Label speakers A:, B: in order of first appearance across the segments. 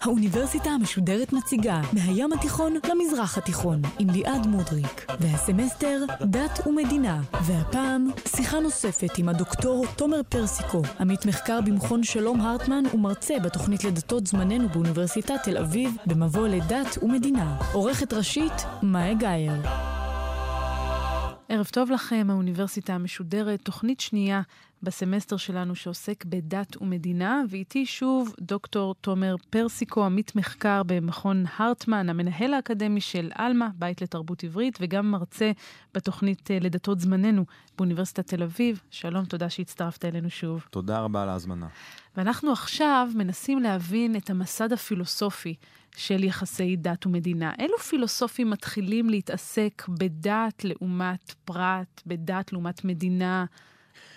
A: האוניברסיטה המשודרת מציגה מהים התיכון למזרח התיכון עם ליעד מודריק והסמסטר דת ומדינה. והפעם שיחה נוספת עם הדוקטור תומר פרסיקו עמית מחקר במכון שלום הרטמן ומרצה בתוכנית לדתות זמננו באוניברסיטת תל אביב במבוא לדת ומדינה. עורכת ראשית מאיה גאייר ערב טוב לכם, האוניברסיטה המשודרת, תוכנית שנייה בסמסטר שלנו שעוסק בדת ומדינה, ואיתי שוב דוקטור תומר פרסיקו, עמית מחקר במכון הרטמן, המנהל האקדמי של עלמה, בית לתרבות עברית, וגם מרצה בתוכנית אה, לדתות זמננו באוניברסיטת תל אביב. שלום, תודה שהצטרפת אלינו שוב.
B: תודה רבה על ההזמנה.
A: ואנחנו עכשיו מנסים להבין את המסד הפילוסופי של יחסי דת ומדינה. אילו פילוסופים מתחילים להתעסק בדת לעומת פרט, בדת לעומת מדינה?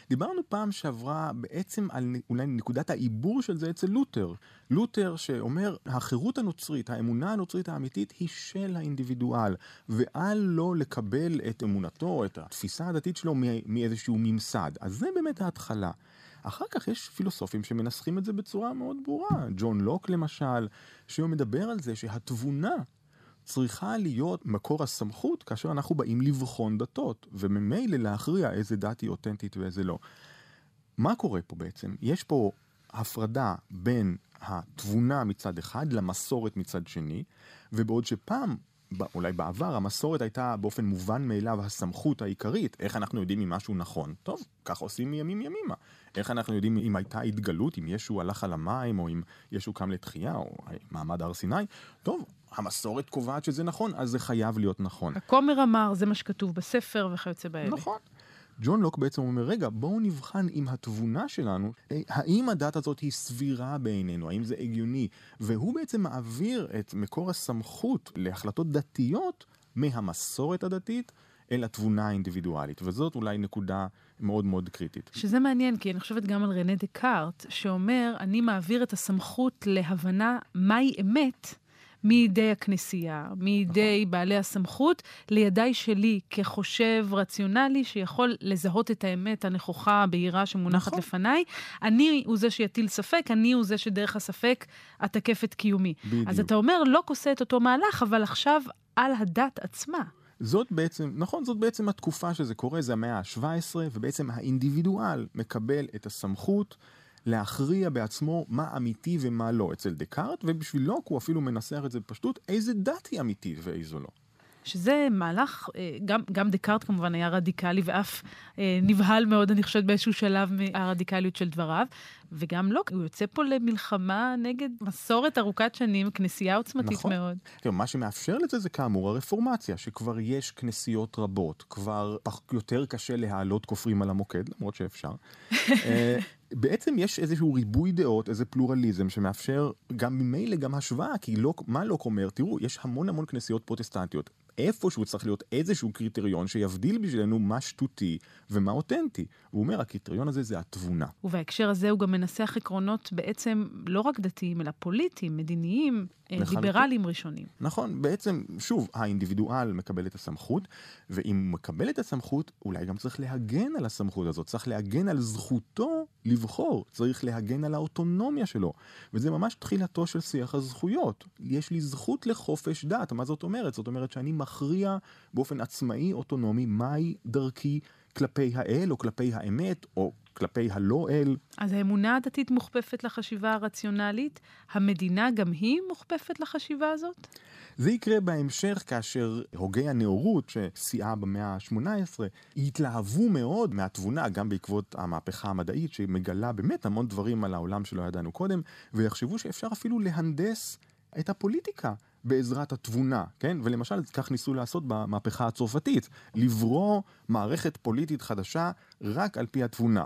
B: דיברנו פעם שעברה בעצם על אולי נקודת העיבור של זה אצל לותר. לותר שאומר, החירות הנוצרית, האמונה הנוצרית האמיתית היא של האינדיבידואל, ואל לו לקבל את אמונתו, את התפיסה הדתית שלו מאיזשהו ממסד. אז זה באמת ההתחלה. אחר כך יש פילוסופים שמנסחים את זה בצורה מאוד ברורה. ג'ון לוק למשל, שהוא מדבר על זה שהתבונה צריכה להיות מקור הסמכות כאשר אנחנו באים לבחון דתות, וממילא להכריע איזה דת היא אותנטית ואיזה לא. מה קורה פה בעצם? יש פה הפרדה בין התבונה מצד אחד למסורת מצד שני, ובעוד שפעם אולי בעבר המסורת הייתה באופן מובן מאליו הסמכות העיקרית, איך אנחנו יודעים אם משהו נכון? טוב, כך עושים מימים ימימה. איך אנחנו יודעים אם הייתה התגלות, אם ישו הלך על המים, או אם ישו קם לתחייה, או מעמד הר סיני? טוב, המסורת קובעת שזה נכון, אז זה חייב להיות נכון.
A: הכומר אמר, זה מה שכתוב בספר וכיוצא באלה.
B: נכון. ג'ון לוק בעצם אומר, רגע, בואו נבחן עם התבונה שלנו, אה, האם הדת הזאת היא סבירה בעינינו, האם זה הגיוני, והוא בעצם מעביר את מקור הסמכות להחלטות דתיות מהמסורת הדתית אל התבונה האינדיבידואלית, וזאת אולי נקודה מאוד מאוד קריטית.
A: שזה מעניין, כי אני חושבת גם על רנה דקארט, שאומר, אני מעביר את הסמכות להבנה מהי אמת. מידי הכנסייה, מידי נכון. בעלי הסמכות, לידיי שלי כחושב רציונלי שיכול לזהות את האמת הנכוחה, הבהירה שמונחת נכון. לפניי. אני הוא זה שיטיל ספק, אני הוא זה שדרך הספק אתקף את קיומי. בדיוק. אז אתה אומר, לא כוסה את אותו מהלך, אבל עכשיו על הדת עצמה.
B: זאת בעצם, נכון, זאת בעצם התקופה שזה קורה, זה המאה ה-17, ובעצם האינדיבידואל מקבל את הסמכות להכריע בעצמו מה אמיתי ומה לא אצל דקארט, ובשבילו הוא אפילו מנסח את זה בפשטות, איזה דת היא אמיתית ואיזו לא.
A: שזה מהלך, אה, גם, גם דקארט כמובן היה רדיקלי ואף אה, נבהל מאוד, אני חושבת, באיזשהו שלב מהרדיקליות של דבריו, וגם לא, הוא יוצא פה למלחמה נגד מסורת ארוכת שנים, כנסייה עוצמתית
B: נכון.
A: מאוד.
B: כן, מה שמאפשר לזה זה כאמור הרפורמציה, שכבר יש כנסיות רבות, כבר יותר קשה להעלות כופרים על המוקד, למרות שאפשר. אה, בעצם יש איזשהו ריבוי דעות, איזה פלורליזם שמאפשר גם ממילא גם השוואה, כי לא, מה לוק אומר? תראו, יש המון המון כנסיות פרוטסטנטיות. איפשהו צריך להיות איזשהו קריטריון שיבדיל בשבילנו מה שטותי ומה אותנטי. הוא אומר, הקריטריון הזה זה התבונה.
A: ובהקשר הזה הוא גם מנסח עקרונות בעצם לא רק דתיים, אלא פוליטיים, מדיניים, אה, ליברליים ראשונים.
B: נכון, בעצם, שוב, האינדיבידואל מקבל את הסמכות, ואם הוא מקבל את הסמכות, אולי גם צריך להגן על הסמכות הזאת, צריך להגן על זכותו לבחור, צריך להגן על האוטונומיה שלו. וזה ממש תחילתו של שיח הזכויות. יש לי זכות לחופש דת, מה זאת אומרת? זאת אומרת שאני מכריע באופן עצמאי, אוטונומי, מהי דרכי כלפי האל, או כלפי האמת, או כלפי הלא אל.
A: אז האמונה הדתית מוכפפת לחשיבה הרציונלית, המדינה גם היא מוכפפת לחשיבה הזאת?
B: זה יקרה בהמשך כאשר הוגי הנאורות שסייעה במאה ה-18 התלהבו מאוד מהתבונה, גם בעקבות המהפכה המדעית שמגלה באמת המון דברים על העולם שלא ידענו קודם, ויחשבו שאפשר אפילו להנדס את הפוליטיקה בעזרת התבונה, כן? ולמשל, כך ניסו לעשות במהפכה הצרפתית, לברוא מערכת פוליטית חדשה רק על פי התבונה.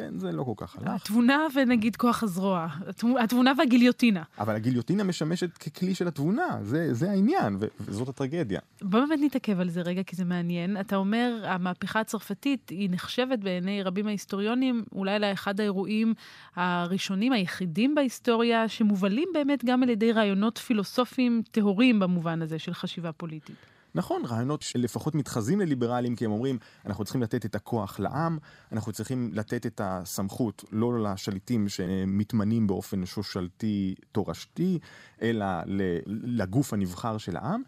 B: כן, זה לא כל כך הלך.
A: התבונה ונגיד כוח הזרוע. התבו- התבונה והגיליוטינה.
B: אבל הגיליוטינה משמשת ככלי של התבונה, זה, זה העניין, ו- וזאת הטרגדיה.
A: בוא באמת נתעכב על זה רגע, כי זה מעניין. אתה אומר, המהפכה הצרפתית היא נחשבת בעיני רבים מההיסטוריונים אולי לאחד האירועים הראשונים, היחידים בהיסטוריה, שמובלים באמת גם על ידי רעיונות פילוסופיים טהורים במובן הזה של חשיבה פוליטית.
B: נכון, רעיונות שלפחות מתחזים לליברלים, כי הם אומרים, אנחנו צריכים לתת את הכוח לעם, אנחנו צריכים לתת את הסמכות לא לשליטים שמתמנים באופן שושלתי תורשתי, אלא לגוף הנבחר של העם.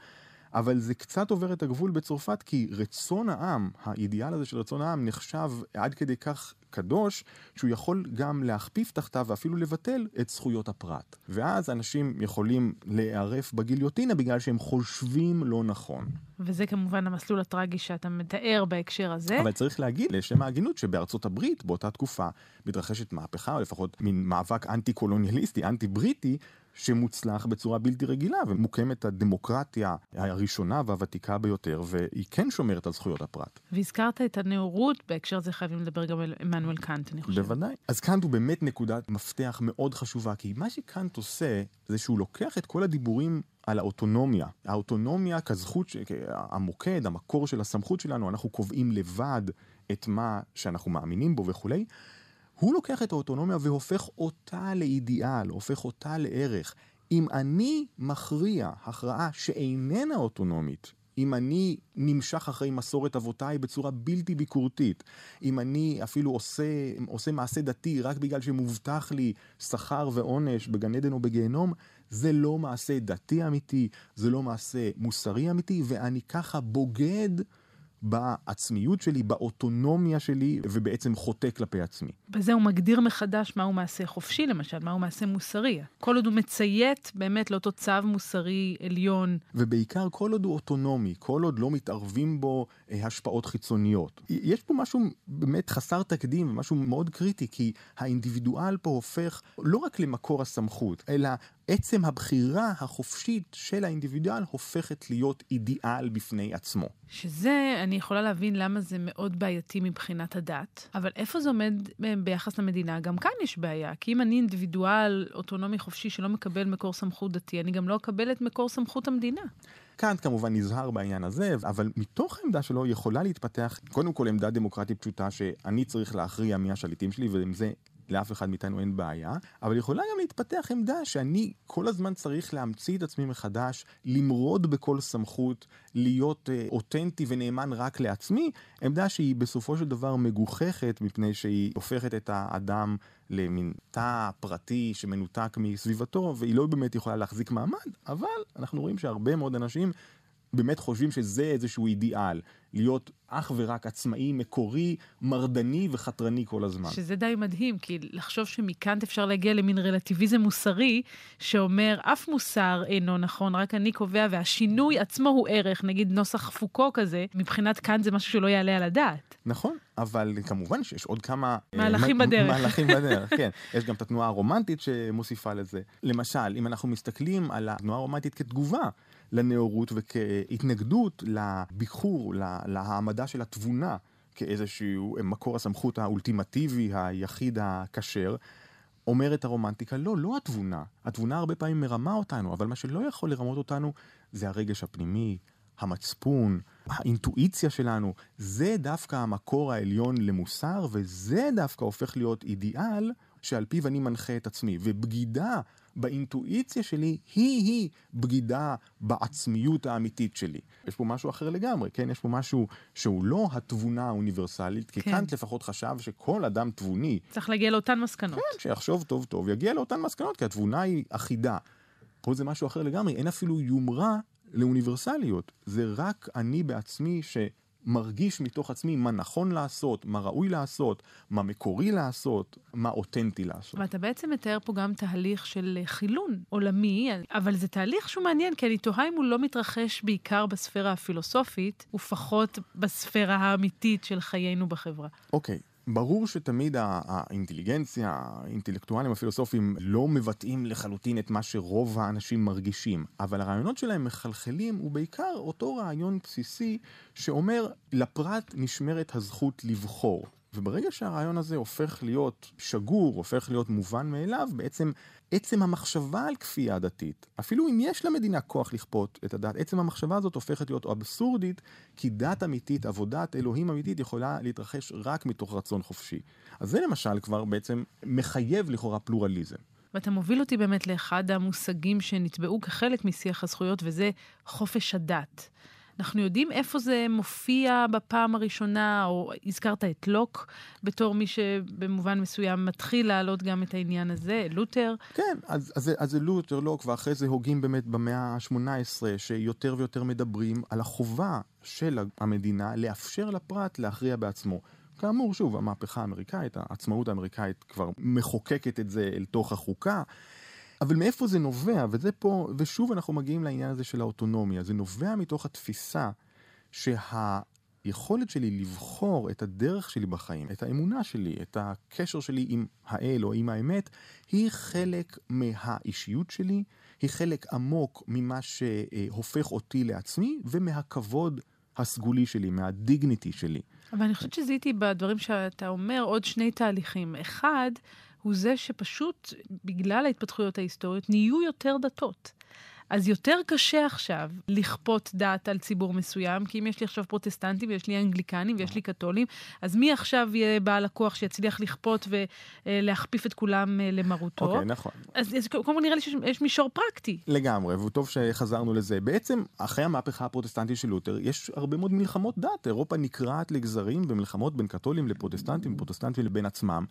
B: אבל זה קצת עובר את הגבול בצרפת, כי רצון העם, האידיאל הזה של רצון העם, נחשב עד כדי כך קדוש, שהוא יכול גם להכפיף תחתיו ואפילו לבטל את זכויות הפרט. ואז אנשים יכולים להיערף בגיליוטינה בגלל שהם חושבים לא נכון.
A: וזה כמובן המסלול הטרגי שאתה מתאר בהקשר הזה.
B: אבל צריך להגיד לשם ההגינות שבארצות הברית באותה תקופה מתרחשת מהפכה, או לפחות מין מאבק אנטי-קולוניאליסטי, אנטי-בריטי, שמוצלח בצורה בלתי רגילה, ומוקמת הדמוקרטיה הראשונה והוותיקה ביותר, והיא כן שומרת על זכויות הפרט.
A: והזכרת את הנאורות, בהקשר הזה חייבים לדבר גם על עמנואל קאנט, אני חושבת.
B: בוודאי. אז קאנט הוא באמת נקודת מפתח מאוד חשובה, כי מה שקאנט עושה, זה שהוא לוקח את כל הדיבורים על האוטונומיה. האוטונומיה כזכות, ש- המוקד, המקור של הסמכות שלנו, אנחנו קובעים לבד את מה שאנחנו מאמינים בו וכולי. הוא לוקח את האוטונומיה והופך אותה לאידיאל, הופך אותה לערך. אם אני מכריע הכרעה שאיננה אוטונומית, אם אני נמשך אחרי מסורת אבותיי בצורה בלתי ביקורתית, אם אני אפילו עושה, עושה מעשה דתי רק בגלל שמובטח לי שכר ועונש בגן עדן או בגיהנום, זה לא מעשה דתי אמיתי, זה לא מעשה מוסרי אמיתי, ואני ככה בוגד בעצמיות שלי, באוטונומיה שלי, ובעצם חוטא כלפי עצמי.
A: בזה הוא מגדיר מחדש מהו מעשה חופשי, למשל, מהו מעשה מוסרי. כל עוד הוא מציית באמת לאותו צו מוסרי עליון.
B: ובעיקר כל עוד הוא אוטונומי, כל עוד לא מתערבים בו אה, השפעות חיצוניות. יש פה משהו באמת חסר תקדים ומשהו מאוד קריטי, כי האינדיבידואל פה הופך לא רק למקור הסמכות, אלא עצם הבחירה החופשית של האינדיבידואל הופכת להיות אידיאל בפני עצמו.
A: שזה, אני יכולה להבין למה זה מאוד בעייתי מבחינת הדת, אבל איפה זה עומד אה, ביחס למדינה? גם כאן יש בעיה, כי אם אני אינדיבידואל אוטונומי חופשי שלא מקבל מקור סמכות דתי, אני גם לא אקבל את מקור סמכות המדינה.
B: קאנט כמובן נזהר בעניין הזה, אבל מתוך העמדה שלו יכולה להתפתח קודם כל עמדה דמוקרטית פשוטה שאני צריך להכריע מי השליטים שלי, ועם זה לאף אחד מאיתנו אין בעיה, אבל יכולה גם להתפתח עמדה שאני כל הזמן צריך להמציא את עצמי מחדש, למרוד בכל סמכות, להיות אה, אותנטי ונאמן רק לעצמי, עמדה שהיא בסופו של דבר מגוחכת מפני שהיא הופכת את האדם למין תא פרטי שמנותק מסביבתו, והיא לא באמת יכולה להחזיק מעמד, אבל אנחנו רואים שהרבה מאוד אנשים באמת חושבים שזה איזשהו אידיאל, להיות אך ורק עצמאי, מקורי, מרדני וחתרני כל הזמן.
A: שזה די מדהים, כי לחשוב שמכאן אפשר להגיע למין רלטיביזם מוסרי, שאומר, אף מוסר אינו נכון, רק אני קובע, והשינוי עצמו הוא ערך, נגיד נוסח פוקו כזה, מבחינת כאן זה משהו שלא יעלה על הדעת.
B: נכון, אבל כמובן שיש עוד כמה... אה,
A: מהלכים
B: מה-
A: בדרך.
B: מהלכים בדרך, כן. יש גם את התנועה הרומנטית שמוסיפה לזה. למשל, אם אנחנו מסתכלים על התנועה הרומנטית כתגובה לנאורות וכהתנגדות לביקור, לה- להעמדה של התבונה כאיזשהו מקור הסמכות האולטימטיבי, היחיד הכשר, אומרת הרומנטיקה, לא, לא התבונה. התבונה הרבה פעמים מרמה אותנו, אבל מה שלא יכול לרמות אותנו זה הרגש הפנימי, המצפון, האינטואיציה שלנו. זה דווקא המקור העליון למוסר, וזה דווקא הופך להיות אידיאל שעל פיו אני מנחה את עצמי. ובגידה באינטואיציה שלי היא-היא בגידה בעצמיות האמיתית שלי. יש פה משהו אחר לגמרי, כן? יש פה משהו שהוא לא התבונה האוניברסלית, כי
A: כן.
B: קאנט לפחות חשב שכל אדם תבוני
A: צריך להגיע לאותן מסקנות.
B: כן, שיחשוב טוב טוב, יגיע לאותן מסקנות, כי התבונה היא אחידה. פה זה משהו אחר לגמרי, אין אפילו יומרה לאוניברסליות. זה רק אני בעצמי שמרגיש מתוך עצמי מה נכון לעשות, מה ראוי לעשות, מה מקורי לעשות, מה אותנטי לעשות.
A: ואתה בעצם מתאר פה גם תהליך של חילון עולמי, אבל זה תהליך שהוא מעניין, כי אני תוהה אם הוא לא מתרחש בעיקר בספירה הפילוסופית, ופחות בספירה האמיתית של חיינו בחברה.
B: אוקיי, ברור שתמיד האינטליגנציה, האינטלקטואלים הפילוסופים לא מבטאים לחלוטין את מה שרוב האנשים מרגישים, אבל הרעיונות שלהם מחלחלים, ובעיקר אותו רעיון בסיסי שאומר, לפרט נשמרת הזכות לבחור. וברגע שהרעיון הזה הופך להיות שגור, הופך להיות מובן מאליו, בעצם עצם המחשבה על כפייה דתית, אפילו אם יש למדינה כוח לכפות את הדת, עצם המחשבה הזאת הופכת להיות אבסורדית, כי דת אמיתית, עבודת אלוהים אמיתית, יכולה להתרחש רק מתוך רצון חופשי. אז זה למשל כבר בעצם מחייב לכאורה פלורליזם.
A: ואתה מוביל אותי באמת לאחד המושגים שנטבעו כחלק משיח הזכויות, וזה חופש הדת. אנחנו יודעים איפה זה מופיע בפעם הראשונה, או הזכרת את לוק בתור מי שבמובן מסוים מתחיל להעלות גם את העניין הזה, לותר.
B: כן, אז, זה לותר, לוק, ואחרי זה הוגים באמת במאה ה-18, שיותר ויותר מדברים על החובה של המדינה לאפשר לפרט להכריע בעצמו. כאמור, שוב, המהפכה האמריקאית, העצמאות האמריקאית כבר מחוקקת את זה אל תוך החוקה. אבל מאיפה זה נובע? וזה פה, ושוב אנחנו מגיעים לעניין הזה של האוטונומיה. זה נובע מתוך התפיסה שהיכולת שלי לבחור את הדרך שלי בחיים, את האמונה שלי, את הקשר שלי עם האל או עם האמת, היא חלק מהאישיות שלי, היא חלק עמוק ממה שהופך אותי לעצמי ומהכבוד הסגולי שלי, מהדיגניטי שלי.
A: אבל אני חושבת שזיהיתי בדברים שאתה אומר עוד שני תהליכים. אחד, הוא זה שפשוט, בגלל ההתפתחויות ההיסטוריות, נהיו יותר דתות. אז יותר קשה עכשיו לכפות דת על ציבור מסוים, כי אם יש לי עכשיו פרוטסטנטים ויש לי אנגליקנים ויש לי קתולים, אז מי עכשיו יהיה בעל הכוח שיצליח לכפות ולהכפיף את כולם אה, למרותו?
B: אוקיי, okay, נכון.
A: אז, אז קודם כל נראה לי שיש מישור פרקטי.
B: לגמרי, וטוב שחזרנו לזה. בעצם, אחרי המהפכה הפרוטסטנטית של לותר, יש הרבה מאוד מלחמות דת. אירופה נקרעת לגזרים במלחמות בין קתולים לפרוטסטנטים, פרוטסטנטים לבין עצמם.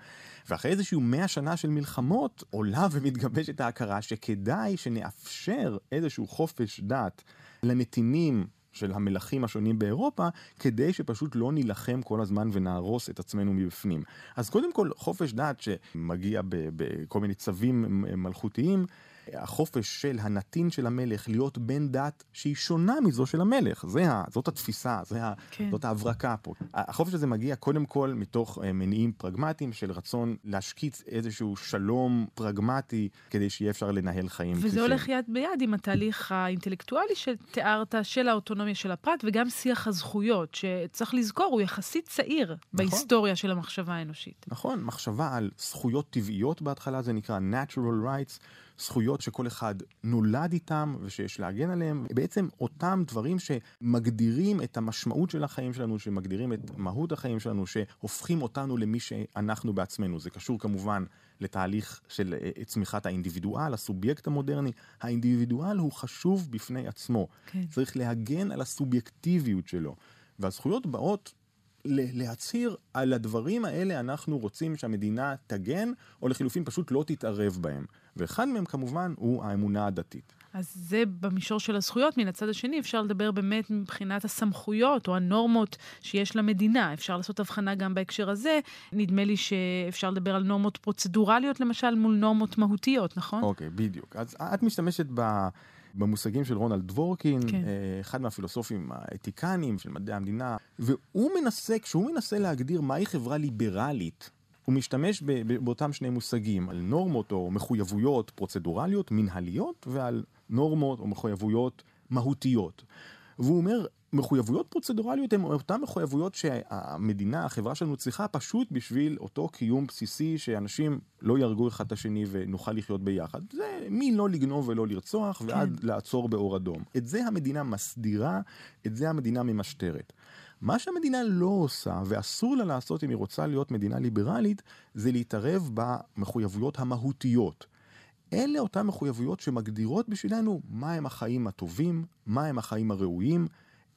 B: ואחרי איזשהו מאה שנה של מלחמות, עולה ומתגבשת ההכרה שכדאי שנאפשר איזשהו חופש דת לנתינים של המלכים השונים באירופה, כדי שפשוט לא נילחם כל הזמן ונהרוס את עצמנו מבפנים. אז קודם כל, חופש דת שמגיע בכל מיני צווים מלכותיים, החופש של הנתין של המלך להיות בן דת שהיא שונה מזו של המלך. זה ה, זאת התפיסה, זה ה, כן. זאת ההברקה פה. החופש הזה מגיע קודם כל מתוך אה, מניעים פרגמטיים של רצון להשקיץ איזשהו שלום פרגמטי כדי שיהיה אפשר לנהל חיים.
A: וזה כפי הולך יד ביד עם התהליך האינטלקטואלי שתיארת, של האוטונומיה של הפרט וגם שיח הזכויות, שצריך לזכור, הוא יחסית צעיר נכון. בהיסטוריה של המחשבה האנושית.
B: נכון, מחשבה על זכויות טבעיות בהתחלה, זה נקרא natural rights. זכויות שכל אחד נולד איתם ושיש להגן עליהם, בעצם אותם דברים שמגדירים את המשמעות של החיים שלנו, שמגדירים את מהות החיים שלנו, שהופכים אותנו למי שאנחנו בעצמנו. זה קשור כמובן לתהליך של אה, צמיחת האינדיבידואל, הסובייקט המודרני. האינדיבידואל הוא חשוב בפני עצמו. כן. צריך להגן על הסובייקטיביות שלו. והזכויות באות להצהיר על הדברים האלה אנחנו רוצים שהמדינה תגן, או לחילופין פשוט לא תתערב בהם. ואחד מהם כמובן הוא האמונה הדתית.
A: אז זה במישור של הזכויות. מן הצד השני, אפשר לדבר באמת מבחינת הסמכויות או הנורמות שיש למדינה. אפשר לעשות הבחנה גם בהקשר הזה. נדמה לי שאפשר לדבר על נורמות פרוצדורליות, למשל, מול נורמות מהותיות, נכון?
B: אוקיי, okay, בדיוק. אז את משתמשת ב... במושגים של רונלד דבורקין, כן. אה, אחד מהפילוסופים האתיקניים של מדעי המדינה, והוא מנסה, כשהוא מנסה להגדיר מהי חברה ליברלית, הוא משתמש באותם שני מושגים, על נורמות או מחויבויות פרוצדורליות, מנהליות, ועל נורמות או מחויבויות מהותיות. והוא אומר, מחויבויות פרוצדורליות הן אותן מחויבויות שהמדינה, החברה שלנו צריכה פשוט בשביל אותו קיום בסיסי שאנשים לא יהרגו אחד את השני ונוכל לחיות ביחד. זה מלא לגנוב ולא לרצוח כן. ועד לעצור באור אדום. את זה המדינה מסדירה, את זה המדינה ממשטרת. מה שהמדינה לא עושה, ואסור לה לעשות אם היא רוצה להיות מדינה ליברלית, זה להתערב במחויבויות המהותיות. אלה אותן מחויבויות שמגדירות בשבילנו מהם החיים הטובים, מהם החיים הראויים,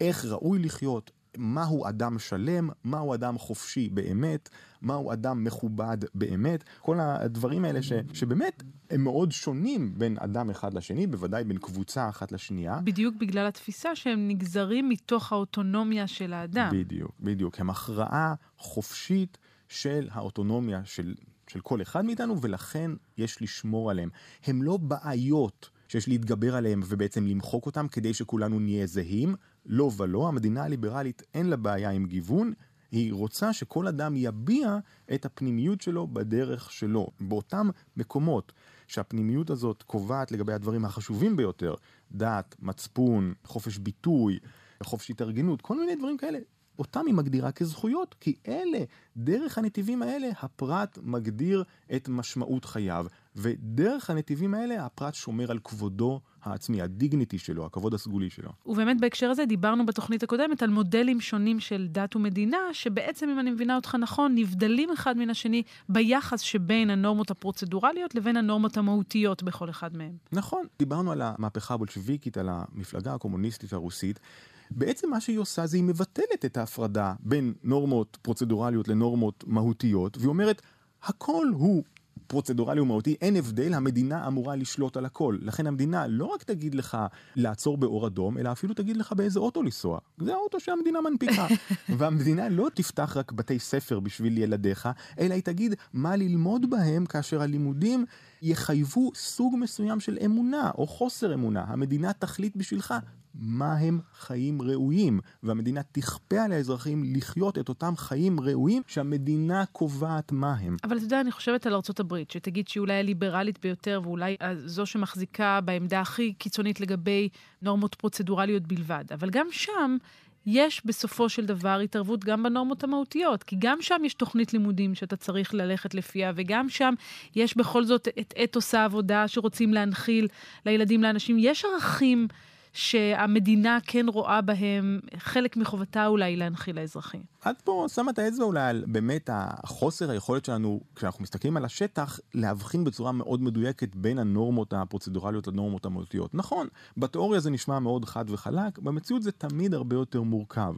B: איך ראוי לחיות, מהו אדם שלם, מהו אדם חופשי באמת, מהו אדם מכובד באמת, כל הדברים האלה ש, שבאמת הם מאוד שונים בין אדם אחד לשני, בוודאי בין קבוצה אחת לשנייה.
A: בדיוק בגלל התפיסה שהם נגזרים מתוך האוטונומיה של האדם.
B: בדיוק, בדיוק. הם הכרעה חופשית של האוטונומיה של, של כל אחד מאיתנו, ולכן יש לשמור עליהם. הם לא בעיות. שיש להתגבר עליהם ובעצם למחוק אותם כדי שכולנו נהיה זהים. לא ולא, המדינה הליברלית אין לה בעיה עם גיוון, היא רוצה שכל אדם יביע את הפנימיות שלו בדרך שלו. באותם מקומות שהפנימיות הזאת קובעת לגבי הדברים החשובים ביותר, דת, מצפון, חופש ביטוי, חופש התארגנות, כל מיני דברים כאלה, אותם היא מגדירה כזכויות, כי אלה, דרך הנתיבים האלה, הפרט מגדיר את משמעות חייו, ודרך הנתיבים האלה הפרט שומר על כבודו העצמי, הדיגניטי שלו, הכבוד הסגולי שלו.
A: ובאמת בהקשר הזה דיברנו בתוכנית הקודמת על מודלים שונים של דת ומדינה, שבעצם, אם אני מבינה אותך נכון, נבדלים אחד מן השני ביחס שבין הנורמות הפרוצדורליות לבין הנורמות המהותיות בכל אחד מהם.
B: נכון, דיברנו על המהפכה הבולשביקית, על המפלגה הקומוניסטית הרוסית. בעצם מה שהיא עושה זה היא מבטלת את ההפרדה בין נורמות פרוצדורליות לנורמות מהותיות, והיא אומרת, הכל הוא פרוצדורלי ומהותי, אין הבדל, המדינה אמורה לשלוט על הכל. לכן המדינה לא רק תגיד לך לעצור באור אדום, אלא אפילו תגיד לך באיזה אוטו לנסוע. זה האוטו שהמדינה מנפיקה. והמדינה לא תפתח רק בתי ספר בשביל ילדיך, אלא היא תגיד מה ללמוד בהם כאשר הלימודים יחייבו סוג מסוים של אמונה או חוסר אמונה. המדינה תחליט בשבילך מה הם חיים ראויים, והמדינה תכפה על האזרחים לחיות את אותם חיים ראויים שהמדינה קובעת מה הם.
A: אבל אתה יודע, אני חושבת על ארה"ב, שתגיד שהיא אולי הליברלית ביותר, ואולי זו שמחזיקה בעמדה הכי קיצונית לגבי נורמות פרוצדורליות בלבד. אבל גם שם... יש בסופו של דבר התערבות גם בנורמות המהותיות, כי גם שם יש תוכנית לימודים שאתה צריך ללכת לפיה, וגם שם יש בכל זאת את אתוס העבודה שרוצים להנחיל לילדים, לאנשים. יש ערכים שהמדינה כן רואה בהם חלק מחובתה אולי להנחיל לאזרחים.
B: את פה שמה את האצבע אולי על באמת החוסר היכולת שלנו, כשאנחנו מסתכלים על השטח, להבחין בצורה מאוד מדויקת בין הנורמות הפרוצדורליות לנורמות המהותיות. נכון, בתיאוריה זה נשמע מאוד חד וחלק, במציאות זה תמיד הרבה יותר מורכב.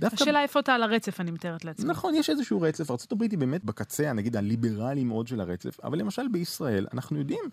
A: דווקא... השאלה איפה אתה על הרצף, אני מתארת לעצמי.
B: נכון, יש איזשהו רצף. ארה"ב היא באמת בקצה, נגיד, הליברלי מאוד של הרצף, אבל למשל בישראל, אנחנו יודעים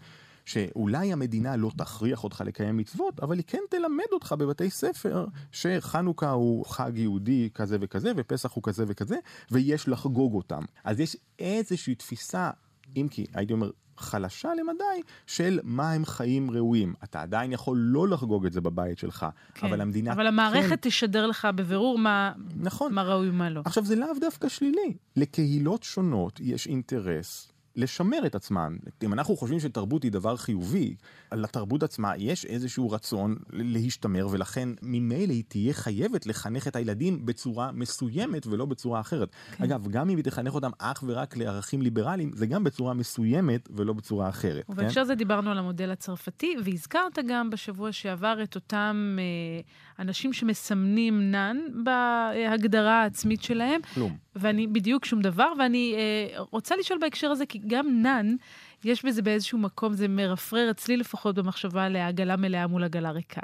B: שאולי המדינה לא תכריח אותך לקיים מצוות, אבל היא כן תלמד אותך בבתי ספר שחנוכה הוא חג יהודי כזה וכזה, ופסח הוא כזה וכזה, ויש לחגוג אותם. אז יש איזושהי תפיסה, אם כי הייתי אומר חלשה למדי, של מה הם חיים ראויים. אתה עדיין יכול לא לחגוג את זה בבית שלך, כן. אבל המדינה...
A: אבל המערכת כן... תשדר לך בבירור מה, נכון. מה ראוי ומה לא.
B: עכשיו, זה לאו דווקא שלילי. לקהילות שונות יש אינטרס לשמר את עצמן. אם אנחנו חושבים שתרבות היא דבר חיובי, לתרבות עצמה יש איזשהו רצון להשתמר, ולכן ממילא היא תהיה חייבת לחנך את הילדים בצורה מסוימת ולא בצורה אחרת. כן. אגב, גם אם היא תחנך אותם אך ורק לערכים ליברליים, זה גם בצורה מסוימת ולא בצורה אחרת.
A: ובהקשר כן? זה דיברנו על המודל הצרפתי, והזכרת גם בשבוע שעבר את אותם אה, אנשים שמסמנים נאן בהגדרה העצמית שלהם.
B: כלום.
A: ואני, בדיוק שום דבר, ואני אה, רוצה לשאול בהקשר הזה, כי גם נאן, יש בזה באיזשהו מקום, זה מרפרר אצלי לפחות במחשבה לעגלה מלאה מול עגלה ריקה.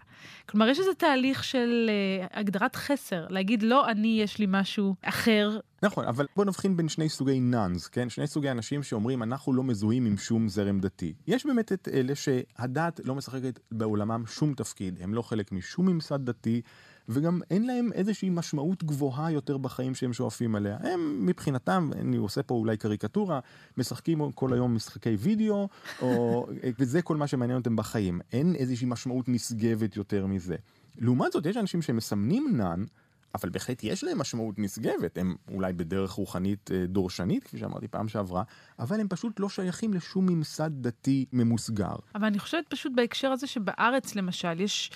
A: כלומר, יש איזה תהליך של אה, הגדרת חסר, להגיד, לא אני, יש לי משהו אחר.
B: נכון, אבל בוא נבחין בין שני סוגי נאנס, כן? שני סוגי אנשים שאומרים, אנחנו לא מזוהים עם שום זרם דתי. יש באמת את אלה שהדת לא משחקת בעולמם שום תפקיד, הם לא חלק משום ממסד דתי. וגם אין להם איזושהי משמעות גבוהה יותר בחיים שהם שואפים עליה. הם מבחינתם, אני עושה פה אולי קריקטורה, משחקים כל היום משחקי וידאו, או, וזה כל מה שמעניין אותם בחיים. אין איזושהי משמעות נשגבת יותר מזה. לעומת זאת, יש אנשים שמסמנים נאן, אבל בהחלט יש להם משמעות נשגבת, הם אולי בדרך רוחנית אה, דורשנית, כפי שאמרתי פעם שעברה, אבל הם פשוט לא שייכים לשום ממסד דתי ממוסגר.
A: אבל אני חושבת פשוט בהקשר הזה שבארץ למשל, יש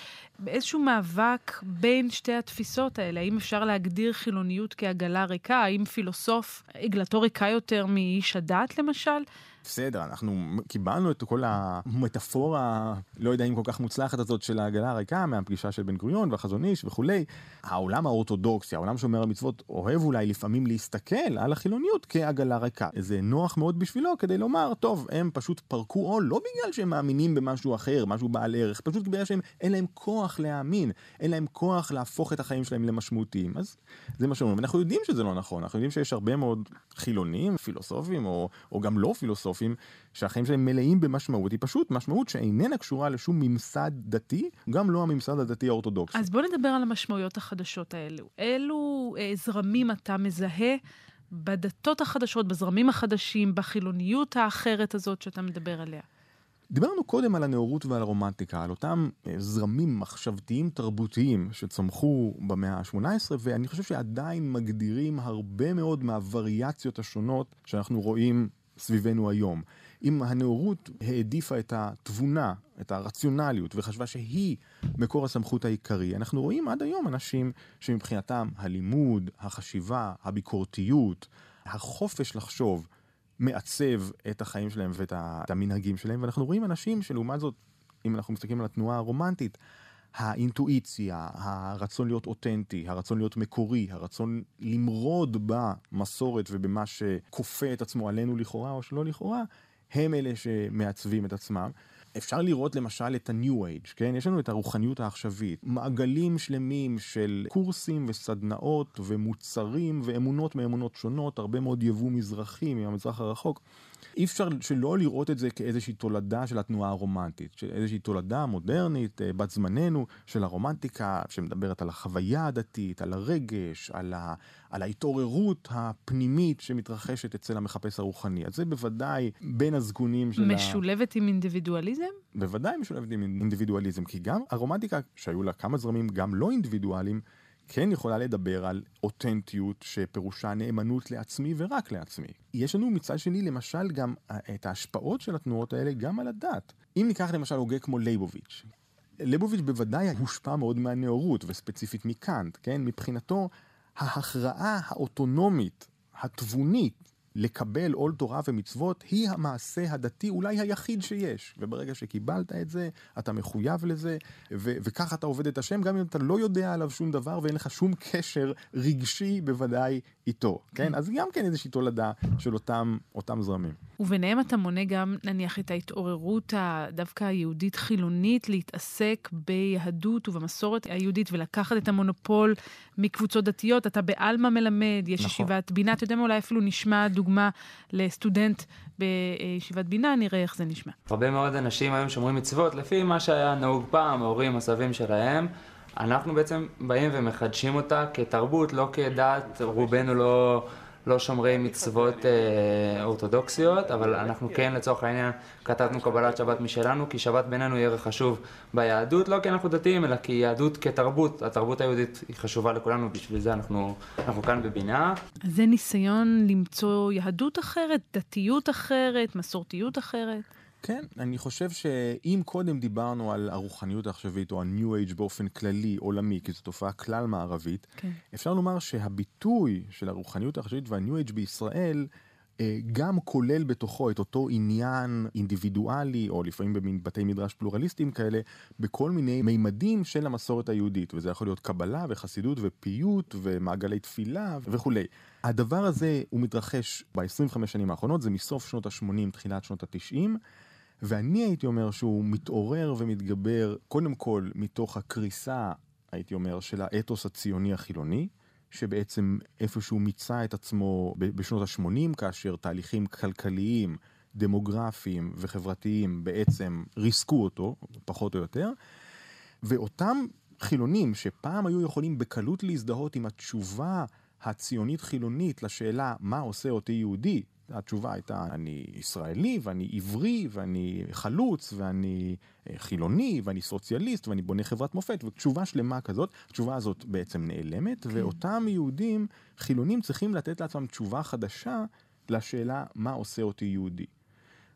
A: איזשהו מאבק בין שתי התפיסות האלה. האם אפשר להגדיר חילוניות כעגלה ריקה? האם פילוסוף עגלתו ריקה יותר מאיש הדת למשל?
B: בסדר, אנחנו קיבלנו את כל המטאפורה, לא יודע אם כל כך מוצלחת הזאת של העגלה הריקה מהפגישה של בן גוריון והחזון איש וכולי. העולם האורתודוקסי, העולם שומר המצוות, אוהב אולי לפעמים להסתכל על החילוניות כעגלה ריקה. זה נוח מאוד בשבילו כדי לומר, טוב, הם פשוט פרקו עול, לא בגלל שהם מאמינים במשהו אחר, משהו בעל ערך, פשוט בגלל שהם, אין להם כוח להאמין, אין להם כוח להפוך את החיים שלהם למשמעותיים. אז זה מה שאומרים. אנחנו יודעים שזה לא נכון, אנחנו יודעים שיש הרבה מאוד חילונים, פילוסופים, או, או גם לא פילוסופים. פילוסופים שהחיים שלהם מלאים במשמעות, היא פשוט משמעות שאיננה קשורה לשום ממסד דתי, גם לא הממסד הדתי האורתודוקסי.
A: אז בוא נדבר על המשמעויות החדשות האלו. אילו אה, זרמים אתה מזהה בדתות החדשות, בזרמים החדשים, בחילוניות האחרת הזאת שאתה מדבר עליה?
B: דיברנו קודם על הנאורות ועל הרומנטיקה, על אותם אה, זרמים מחשבתיים תרבותיים שצמחו במאה ה-18, ואני חושב שעדיין מגדירים הרבה מאוד מהווריאציות השונות שאנחנו רואים סביבנו היום. אם הנאורות העדיפה את התבונה, את הרציונליות, וחשבה שהיא מקור הסמכות העיקרי, אנחנו רואים עד היום אנשים שמבחינתם הלימוד, החשיבה, הביקורתיות, החופש לחשוב, מעצב את החיים שלהם ואת המנהגים שלהם, ואנחנו רואים אנשים שלעומת זאת, אם אנחנו מסתכלים על התנועה הרומנטית, האינטואיציה, הרצון להיות אותנטי, הרצון להיות מקורי, הרצון למרוד במסורת ובמה שכופה את עצמו עלינו לכאורה או שלא לכאורה, הם אלה שמעצבים את עצמם. אפשר לראות למשל את ה-New Age, כן? יש לנו את הרוחניות העכשווית, מעגלים שלמים של קורסים וסדנאות ומוצרים ואמונות מאמונות שונות, הרבה מאוד יבוא מזרחי מהמזרח הרחוק. אי אפשר שלא לראות את זה כאיזושהי תולדה של התנועה הרומנטית, איזושהי תולדה מודרנית, אה, בת זמננו, של הרומנטיקה, שמדברת על החוויה הדתית, על הרגש, על, ה, על ההתעוררות הפנימית שמתרחשת אצל המחפש הרוחני. אז זה בוודאי בין הזגונים של
A: משולבת ה... משולבת עם אינדיבידואליזם?
B: בוודאי משולבת עם אינדיבידואליזם, כי גם הרומנטיקה, שהיו לה כמה זרמים גם לא אינדיבידואליים, כן יכולה לדבר על אותנטיות שפירושה נאמנות לעצמי ורק לעצמי. יש לנו מצד שני למשל גם אה, את ההשפעות של התנועות האלה גם על הדת. אם ניקח למשל הוגה כמו לייבוביץ', ליבוביץ' בוודאי הושפע מאוד מהנאורות וספציפית מקאנט, כן? מבחינתו ההכרעה האוטונומית, התבונית, לקבל עול תורה ומצוות היא המעשה הדתי אולי היחיד שיש. וברגע שקיבלת את זה, אתה מחויב לזה, ו- וככה אתה עובד את השם, גם אם אתה לא יודע עליו שום דבר ואין לך שום קשר רגשי בוודאי איתו, כן? אז גם כן איזושהי תולדה של אותם, אותם זרמים.
A: וביניהם אתה מונה גם, נניח, את ההתעוררות דווקא היהודית-חילונית להתעסק ביהדות ובמסורת היהודית ולקחת את המונופול מקבוצות דתיות. אתה בעלמא מלמד, יש נכון. ישיבת בינה, אתה יודע מה, אולי אפילו נשמע דוגמה לסטודנט בישיבת בינה, נראה איך זה נשמע.
C: הרבה מאוד אנשים היום שומרים מצוות לפי מה שהיה נהוג פעם, ההורים, הסבים שלהם. אנחנו בעצם באים ומחדשים אותה כתרבות, לא כדת, רובנו לא... לא שומרי מצוות אה, אורתודוקסיות, אבל אנחנו כן לצורך העניין כתבנו קבלת שבת משלנו, כי שבת בינינו היא ערך חשוב ביהדות, לא כי אנחנו דתיים, אלא כי יהדות כתרבות, התרבות היהודית היא חשובה לכולנו, בשביל זה אנחנו, אנחנו כאן בבינה.
A: זה ניסיון למצוא יהדות אחרת, דתיות אחרת, מסורתיות אחרת?
B: כן, אני חושב שאם קודם דיברנו על הרוחניות העכשווית או ה-New Age באופן כללי, עולמי, כי זו תופעה כלל מערבית, כן. אפשר לומר שהביטוי של הרוחניות העכשווית וה-New Age בישראל אה, גם כולל בתוכו את אותו עניין אינדיבידואלי, או לפעמים במין בתי מדרש פלורליסטיים כאלה, בכל מיני מימדים של המסורת היהודית, וזה יכול להיות קבלה וחסידות ופיוט ומעגלי תפילה וכולי. הדבר הזה הוא מתרחש ב-25 שנים האחרונות, זה מסוף שנות ה-80, תחילת שנות ה-90. ואני הייתי אומר שהוא מתעורר ומתגבר קודם כל מתוך הקריסה, הייתי אומר, של האתוס הציוני החילוני, שבעצם איפשהו מיצה את עצמו בשנות ה-80, כאשר תהליכים כלכליים, דמוגרפיים וחברתיים בעצם ריסקו אותו, פחות או יותר, ואותם חילונים שפעם היו יכולים בקלות להזדהות עם התשובה הציונית חילונית לשאלה מה עושה אותי יהודי, התשובה הייתה, אני ישראלי, ואני עברי, ואני חלוץ, ואני אה, חילוני, ואני סוציאליסט, ואני בונה חברת מופת, ותשובה שלמה כזאת, התשובה הזאת בעצם נעלמת, כן. ואותם יהודים חילונים צריכים לתת לעצמם תשובה חדשה לשאלה מה עושה אותי יהודי.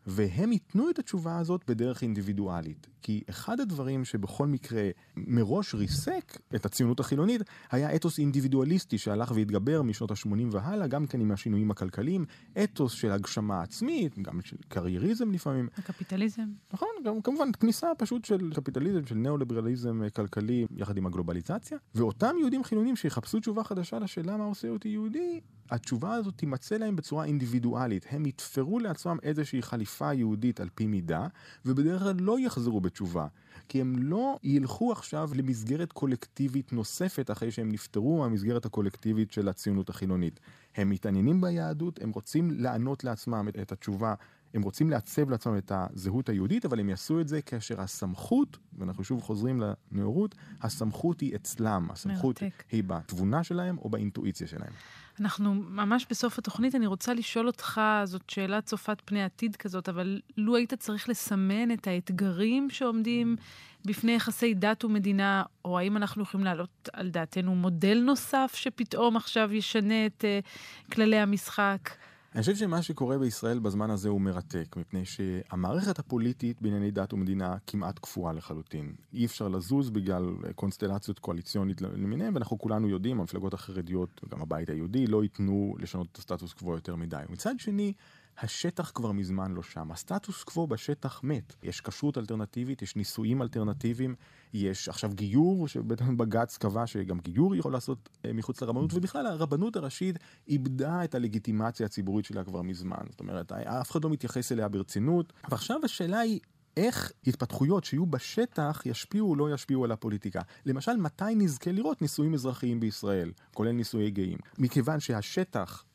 B: והם ייתנו את התשובה הזאת בדרך אינדיבידואלית. כי אחד הדברים שבכל מקרה מראש ריסק את הציונות החילונית, היה אתוס אינדיבידואליסטי שהלך והתגבר משנות ה-80 והלאה, גם כן עם השינויים הכלכליים, אתוס של הגשמה עצמית, גם של קרייריזם לפעמים.
A: הקפיטליזם.
B: נכון, גם כמובן כניסה פשוט של קפיטליזם, של ניאו-ליברליזם כלכלי, יחד עם הגלובליזציה. ואותם יהודים חילונים שיחפשו תשובה חדשה לשאלה מה עושה אותי יהודי, התשובה הזאת תימצא להם בצורה אינדיבידואלית. הם יתפרו לעצמם איזושהי חליפה יהודית על פי מידה, ובדרך כלל לא יחזרו בתשובה. כי הם לא ילכו עכשיו למסגרת קולקטיבית נוספת אחרי שהם נפטרו מהמסגרת הקולקטיבית של הציונות החילונית. הם מתעניינים ביהדות, הם רוצים לענות לעצמם את התשובה הם רוצים לעצב לעצמם את הזהות היהודית, אבל הם יעשו את זה כאשר הסמכות, ואנחנו שוב חוזרים לנאורות, הסמכות היא אצלם, הסמכות מרתק. היא בתבונה שלהם או באינטואיציה שלהם.
A: אנחנו ממש בסוף התוכנית, אני רוצה לשאול אותך, זאת שאלה צופת פני עתיד כזאת, אבל לו היית צריך לסמן את האתגרים שעומדים בפני יחסי דת ומדינה, או האם אנחנו יכולים להעלות על דעתנו מודל נוסף שפתאום עכשיו ישנה את uh, כללי המשחק?
B: אני חושב שמה שקורה בישראל בזמן הזה הוא מרתק, מפני שהמערכת הפוליטית בענייני דת ומדינה כמעט קפואה לחלוטין. אי אפשר לזוז בגלל קונסטלציות קואליציונית למיניהן, ואנחנו כולנו יודעים, המפלגות החרדיות, גם הבית היהודי, לא ייתנו לשנות את הסטטוס קוו יותר מדי. מצד שני, השטח כבר מזמן לא שם. הסטטוס קוו בשטח מת. יש כשרות אלטרנטיבית, יש נישואים אלטרנטיביים, יש עכשיו גיור, שבית בג"ץ קבע שגם גיור יכול לעשות אה, מחוץ לרבנות, ובכלל הרבנות הראשית איבדה את הלגיטימציה הציבורית שלה כבר מזמן. זאת אומרת, אף אחד לא מתייחס אליה ברצינות. ועכשיו השאלה היא... איך התפתחויות שיהיו בשטח ישפיעו או לא ישפיעו על הפוליטיקה. למשל, מתי נזכה לראות נישואים אזרחיים בישראל, כולל נישואי גאים? מכיוון שהשטח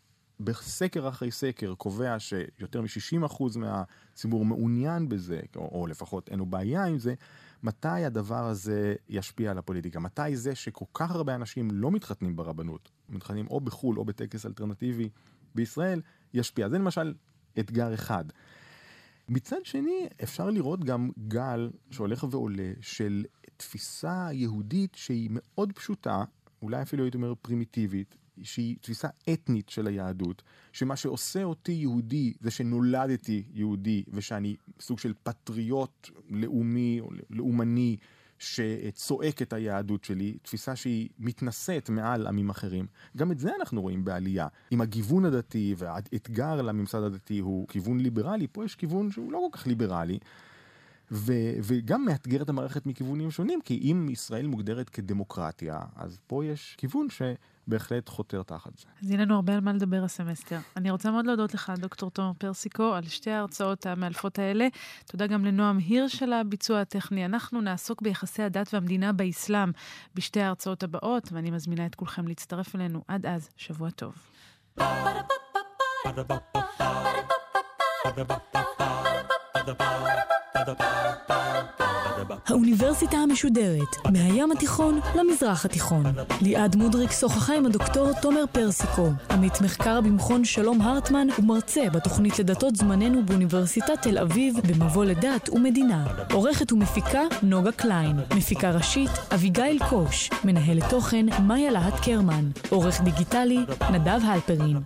B: בסקר אחרי סקר קובע שיותר מ-60% מהציבור מעוניין בזה, או, או לפחות אין לו בעיה עם זה, מתי הדבר הזה ישפיע על הפוליטיקה? מתי זה שכל כך הרבה אנשים לא מתחתנים ברבנות, מתחתנים או בחו"ל או בטקס אלטרנטיבי בישראל, ישפיע? זה למשל אתגר אחד. מצד שני, אפשר לראות גם גל שהולך ועולה של תפיסה יהודית שהיא מאוד פשוטה, אולי אפילו הייתי אומר פרימיטיבית, שהיא תפיסה אתנית של היהדות, שמה שעושה אותי יהודי זה שנולדתי יהודי ושאני סוג של פטריוט לאומי או לאומני שצועק את היהדות שלי, תפיסה שהיא מתנשאת מעל עמים אחרים. גם את זה אנחנו רואים בעלייה. עם הגיוון הדתי והאתגר לממסד הדתי הוא כיוון ליברלי, פה יש כיוון שהוא לא כל כך ליברלי. ו- וגם מאתגר את המערכת מכיוונים שונים, כי אם ישראל מוגדרת כדמוקרטיה, אז פה יש כיוון ש... בהחלט חותר תחת זה.
A: אז יהיה לנו הרבה על מה לדבר הסמסטר. אני רוצה מאוד להודות לך, דוקטור תומר פרסיקו, על שתי ההרצאות המאלפות האלה. תודה גם לנועם הירש על הביצוע הטכני. אנחנו נעסוק ביחסי הדת והמדינה באסלאם בשתי ההרצאות הבאות, ואני מזמינה את כולכם להצטרף אלינו. עד אז, שבוע טוב.
D: Ba-da-ba-ba-ba האוניברסיטה המשודרת, מהים התיכון למזרח התיכון. ליעד מודריק שוחחה עם הדוקטור תומר פרסיקו, עמית מחקר במכון שלום הרטמן ומרצה בתוכנית לדתות זמננו באוניברסיטת תל אביב במבוא לדת ומדינה. עורכת ומפיקה נוגה קליין, מפיקה ראשית אביגיל קוש, מנהלת תוכן מאיה להט קרמן, עורך דיגיטלי נדב הלפרין.